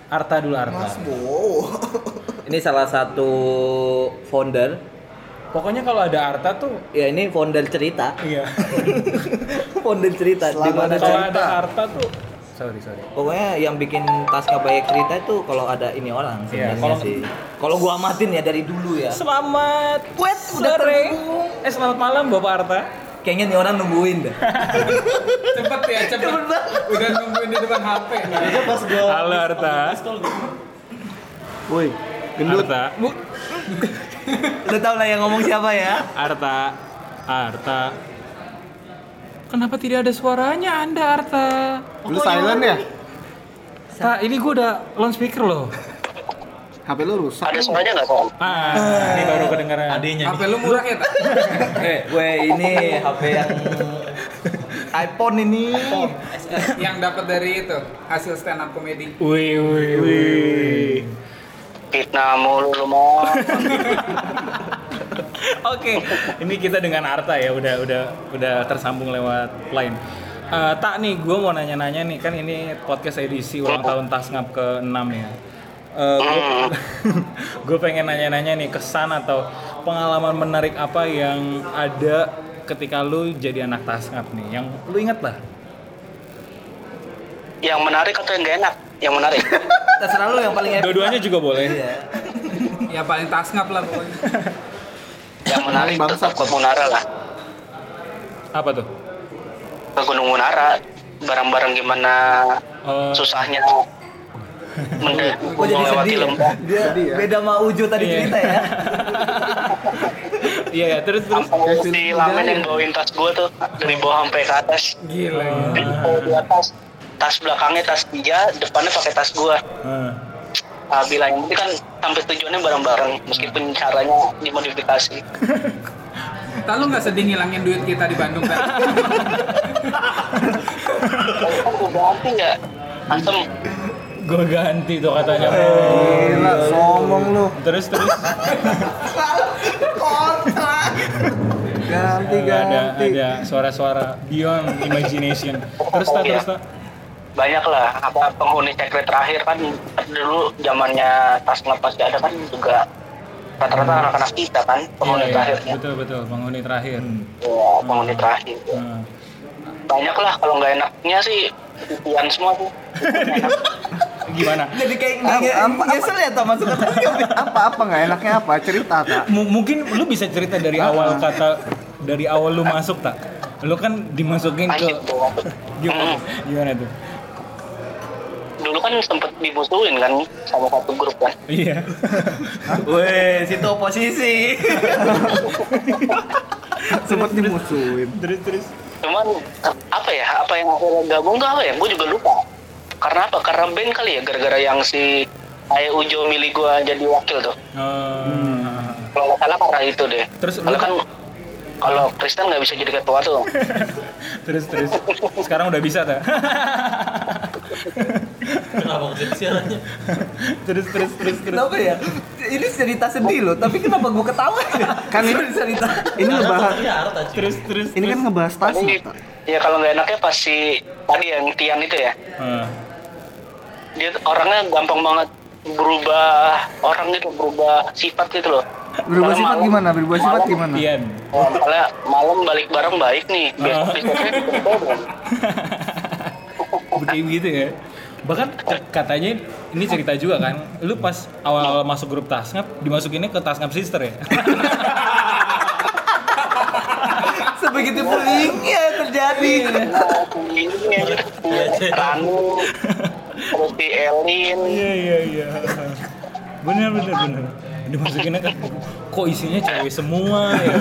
Arta dulu Arta. Wow. Ini salah satu founder. Pokoknya kalau ada Arta tuh Ya ini founder cerita. iya. founder cerita. Selama Di mana ada kalau cerita. ada Arta tuh sorry sorry. Pokoknya yang bikin Tasca Bayak cerita itu kalau ada ini orang Iya, sebenarnya kalau- sih. Kalau gua amatin ya dari dulu ya. Selamat Wet, udah sore. terhubung. Eh selamat malam Bapak Arta. Kayaknya nih orang nungguin dah. Cepet ya, cepet. Udah nungguin di depan HP. Nah, Aja pas gua Halo Arta. Woi, gendut. Arta. Udah tau lah yang ngomong siapa ya? Arta. Arta. Kenapa tidak ada suaranya Anda Arta? Lu silent ya? Ta, ini gua udah loudspeaker loh. HP lu rusak. ada suaranya nggak kok Ah, ini baru kedengaran. adenya HP lu murah ya, Tak? Eh, gue ini HP yang iPhone ini. Yang dapat dari itu hasil stand up comedy. Wih, wih, wih. fitnah mulu lu mau Oke, ini kita dengan Arta ya, udah udah udah tersambung lewat line. Eh, tak nih, gue mau nanya-nanya nih, kan ini podcast edisi ulang tahun Tasngap ke-6 ya. gue pengen nanya-nanya nih kesan atau pengalaman menarik apa yang ada ketika lu jadi anak tasngap nih? Yang lu inget lah? Yang menarik atau yang gak enak? Yang menarik. Terserah lu yang paling epic. Dua-duanya juga boleh. Iya. Ya paling tasngap lah pokoknya. Yang menarik Bangsat. tetap ke Munara lah. Apa tuh? Ke Gunung Munara. Barang-barang gimana Oh, susahnya mende- Kok jadi sedih ya? lembah. Dia Sedih ya? beda sama Ujo tadi Iya. cerita ya. Iya, ya, terus terus. Film si Lamen yang bawain tas gue tuh dari bawah sampai ke atas. Gila. Di atas tas belakangnya tas dia, depannya pakai tas gue. Ah. Ah, bilang ini kan sampai tujuannya bareng-bareng meskipun caranya dimodifikasi. Tak lu nggak sedih ngilangin duit kita di Bandung kan? Gue ganti ya, asem. Gue ganti tuh katanya. Gila, sombong lu. Terus terus. Ganti, Nggak ada ganti. ada suara-suara beyond imagination. Terus tak terus tak. Banyak lah, apa penghuni sekret terakhir kan dulu zamannya tas ngelepas ada kan juga rata-rata anak-anak kita kan penghuni Iya, iya, terakhirnya. betul betul penghuni terakhir. Ya, penghuni terakhir. Hmm. Banyak lah kalau nggak enaknya sih titian semua tuh. Gimana? Jadi kayak Apa- nge- apa- nyesel ya Tom masuk kata apa apa nggak enaknya apa cerita tak M- mungkin lu bisa cerita dari awal kata dari awal lu masuk tak? Lu kan dimasukin ke gimana? Gimana tuh? Dulu kan sempet dimusuhin kan sama satu grup kan. Iya. Weh, situ oposisi. sempet dimusuhin terus terus. Cuman apa ya? Apa yang akhirnya gabung tuh apa ya? Gue juga lupa. Karena apa? Karena band kali ya. Gara-gara yang si Aye Ujo milih gua jadi wakil tuh. Oh. Kalau nggak salah karena itu deh. Terus kalau lu- kan kalau Kristen nggak bisa jadi ketua tuh. terus terus. Sekarang udah bisa tak? Kenapa kecil-kecilannya? terus terus terus terus. Kenapa ya? Ini cerita sedih loh, tapi kenapa gua ketawa ya? Kan ini- cerita. ini ngebahas Terus terus. ini kan ngebahas tas Tapi tak ya kalau nggak enaknya pas si tadi yang Tian itu ya. Ah. Dia orangnya gampang banget berubah orang gitu, berubah sifat gitu loh. berubah Kalau sifat gimana berubah sifat gimana Ian. Oh, misalnya malam balik bareng baik nih, besok Oh. besoknya. Kayak gitu ya. Bahkan katanya ini cerita juga kan, lu pas awal-awal masuk grup Tasngap dimasukinnya ke Tasngap Sister ya. Sebegitu bullyingnya terjadi. Ini aja, Ranu, terus Elin, Iya iya iya. Bener bener bener. Dimasukinnya kan kok isinya cewek semua ya.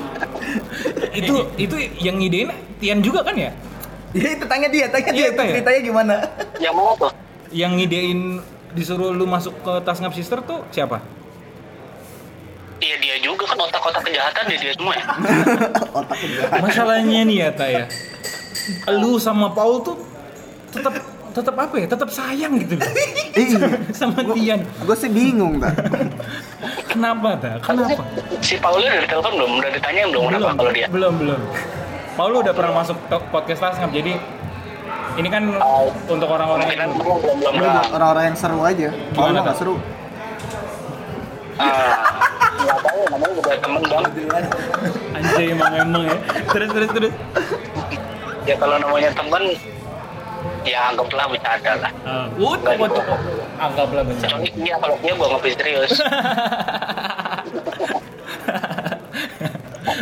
itu itu yang ngidein Tian juga kan ya? Ya itu tanya dia, tanya Iya, dia tanya. ceritanya gimana. yang mana tuh? Yang ngidein disuruh lu masuk ke Tasngap Sister tuh siapa? Iya dia juga kan otak-otak kejahatan dia dia semua ya. Masalahnya nih ya Ta ya. Lu sama Paul tuh tetap tetap apa ya? Tetap sayang gitu loh. iya sama Tian. gue sih bingung tak Kenapa Ta? Kenapa? Si Paulnya udah ditelepon belum? Udah ditanyain belum kenapa kalau dia? Belum, belum. Paul udah pernah masuk podcast Tasngap jadi ini kan untuk orang-orang yang belum belum belum. Buat orang-orang yang seru aja Gimana, nggak seru Ah, nggak tahu namanya juga temen bang. anjay emang emang ya. Terus terus terus. Ya kalau namanya temen, ya anggaplah bercanda lah. Uh, udah anggaplah bencana. Kecuali dia kalau dia gua ngopi serius.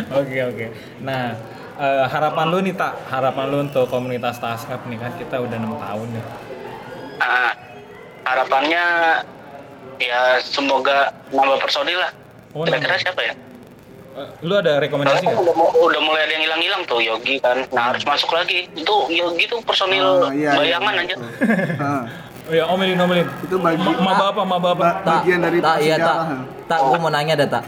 Oke oke. Nah eh, harapan lu nih tak harapan lu untuk komunitas Tasngap nih kan kita udah enam tahun nih. Ah, harapannya ya semoga nambah personil lah. Oh, Kira-kira siapa ya? Eh, lu ada rekomendasi nggak? udah, udah mulai ada yang hilang-hilang tuh Yogi kan. Nah harus masuk lagi. Itu Yogi tuh personil Oh, iya, iya, bayangan iya, aja. Ah, Oh ya omelin omelin. Itu bagi- Ma- maba apa maba apa? Ba- bagian dari tak, iya, tak, tak, gue mau nanya dah tak.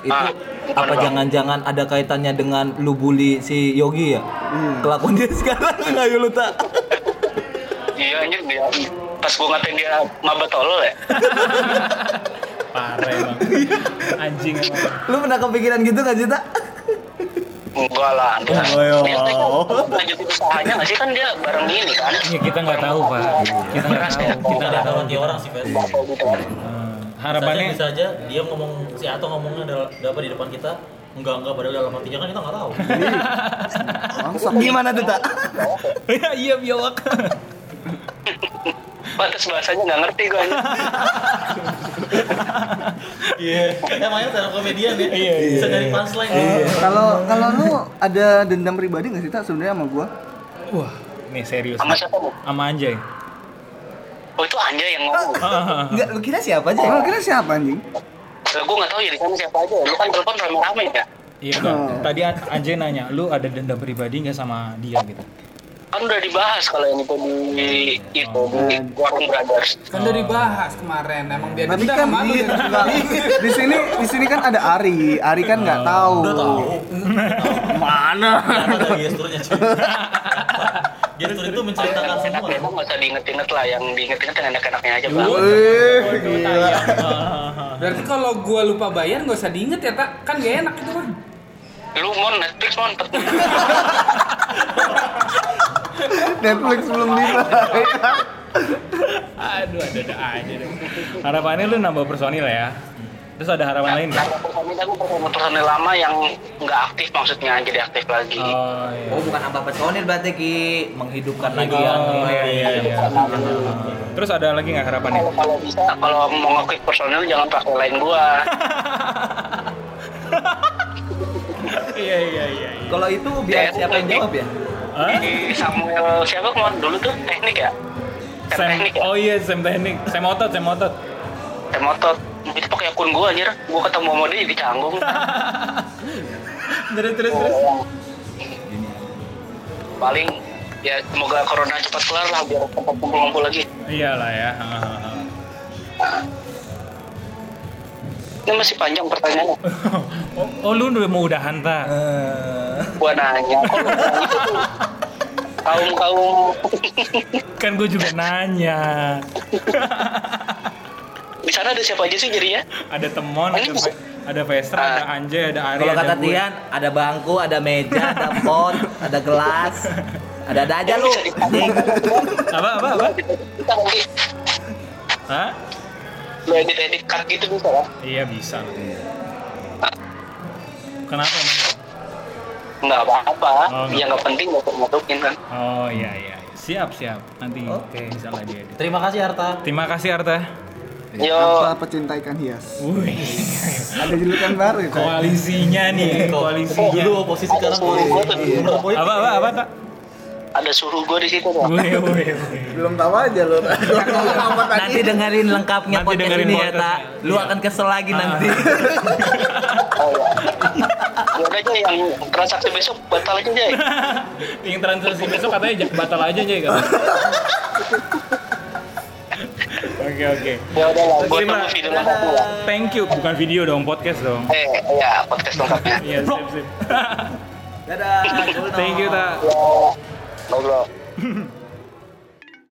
Itu Ah, apa jangan-jangan ada kaitannya dengan lu bully si Yogi ya? Iya. Kelakuan dia sekarang ayo lu tak. Iya anjir dia pas gua ngatain dia maba tolol ya. Parah emang. Anjing emang. Lu pernah kepikiran gitu gak sih tak? Enggak lah. Dia, Oh, iya. kan lanjutin usahanya nggak sih kan dia bareng ini kan. Ya kita nggak tahu pak. Kita nggak tahu. Kita nggak tahu. Dia orang sih. Bapak gitu. Eh, harapannya bisa aja dia ngomong si Ato ngomongnya ada apa di depan kita enggak enggak padahal dalam hatinya kan kita nggak tahu. Gimana tuh tak? Iya, iya biawak. Batas bahasanya nggak ngerti gue. iya emangnya stand komedian ya Iya, iya, bisa dari punchline Kalau kalau lu ada dendam pribadi nggak sih tak sebenarnya sama gua? Wah, nih serius. Sama siapa bu? Sama Anjay. Oh itu Anjay yang ngomong. Enggak, lu kira siapa aja? Emang kira siapa anjing? Gue nggak tahu ya di sana siapa aja. Lu kan telepon rame-rame ya. Iya kan. Tadi An- Anjay nanya, lu ada dendam pribadi nggak sama dia gitu? Kan udah dibahas kalau yang itu di itu di Warung Brothers. Kan udah dibahas kemarin, emang dia Tapi kan di, di sini di sini kan ada Ari. Ari kan nggak tahu. udah tahu Mana? ada gesturnya cuy gestur itu menceritakan semua enak emang nggak usah diinget-inget lah. Yang diinget-inget yang enak-enaknya aja bang. Wih, gila. Berarti kalau gua lupa bayar nggak usah diinget ya tak? Kan gak enak itu kan. Lu mon Netflix mon. Netflix belum dibayar. Aduh, ada ada aja deh. Harapannya lu nambah personil ya. Terus ada harapan lain nggak? Nah, personil aku personil personil lama yang nggak aktif maksudnya jadi aktif lagi. Oh iya. Oh, bukan nambah personil berarti Ki, menghidupkan lagi yang Oh iya iya iya. Terus ada lagi nggak harapannya? Kalau kalau bisa kalau mau ngeklik personil jangan pakai lain gua. Iya iya iya. iya. Kalau itu biar siapa yang jawab ya? Hah? Samuel siapa kemarin dulu tuh teknik ya? Sam Sam, teknik ya? oh iya Sam teknik, Sam otot, Sam otot. Sam otot. Itu pakai akun gua anjir. Gua ketemu sama dia jadi canggung. Terus terus terus. Paling ya semoga corona cepat kelar lah biar kumpul-kumpul lagi. Iyalah ya. Ini masih panjang pertanyaannya. oh, oh lu udah mau udahan ta? Gua nanya. Kok gitu? Kaum kaum Kan gue juga nanya. di sana ada siapa aja sih jadinya? Ada Temon, ada Fe- ada Vestra, ada Anjay, ada Ari, Kalau ada kata. Tian, ada bangku, ada meja, ada pot, ada gelas. Ada-ada aja lu. Apa apa apa? Hah? Lu edit edit cut gitu bisa kan? Iya bisa. Kenapa emang? Nggak apa-apa. Oh, nggak. ya nggak penting nggak perlu masukin kan. Oh iya iya. Siap siap. Nanti Oke. bisa lah dia. terima kasih Harta Terima kasih Arta. Yo, Apa pecinta ikan hias? Wih, Ada julukan baru ya? Koalisinya nih, koalisinya. dulu oposisi sekarang. Iya. Apa apa apa tak? Ada suhu gua di situ tuh. Wih wih wih. Belum tahu aja lo. Nanti dengerin lengkapnya Nanti podcast dengerin ini ya. Tak. Lu Iya. akan kesel lagi Ah. nanti. Oh ya. Udah aja yang transaksi besok batal aja Jay. Yang transaksi besok katanya jak- batal aja aja kan. Oke oke. Ya udah lah, gua Terima. tunggu video lengkapnya lah. Thank you, bukan video dong, podcast dong. Eh, ya podcast lengkapnya. Iya, sip sip. Dadah. Thank you, tak. Ya, ngobrol.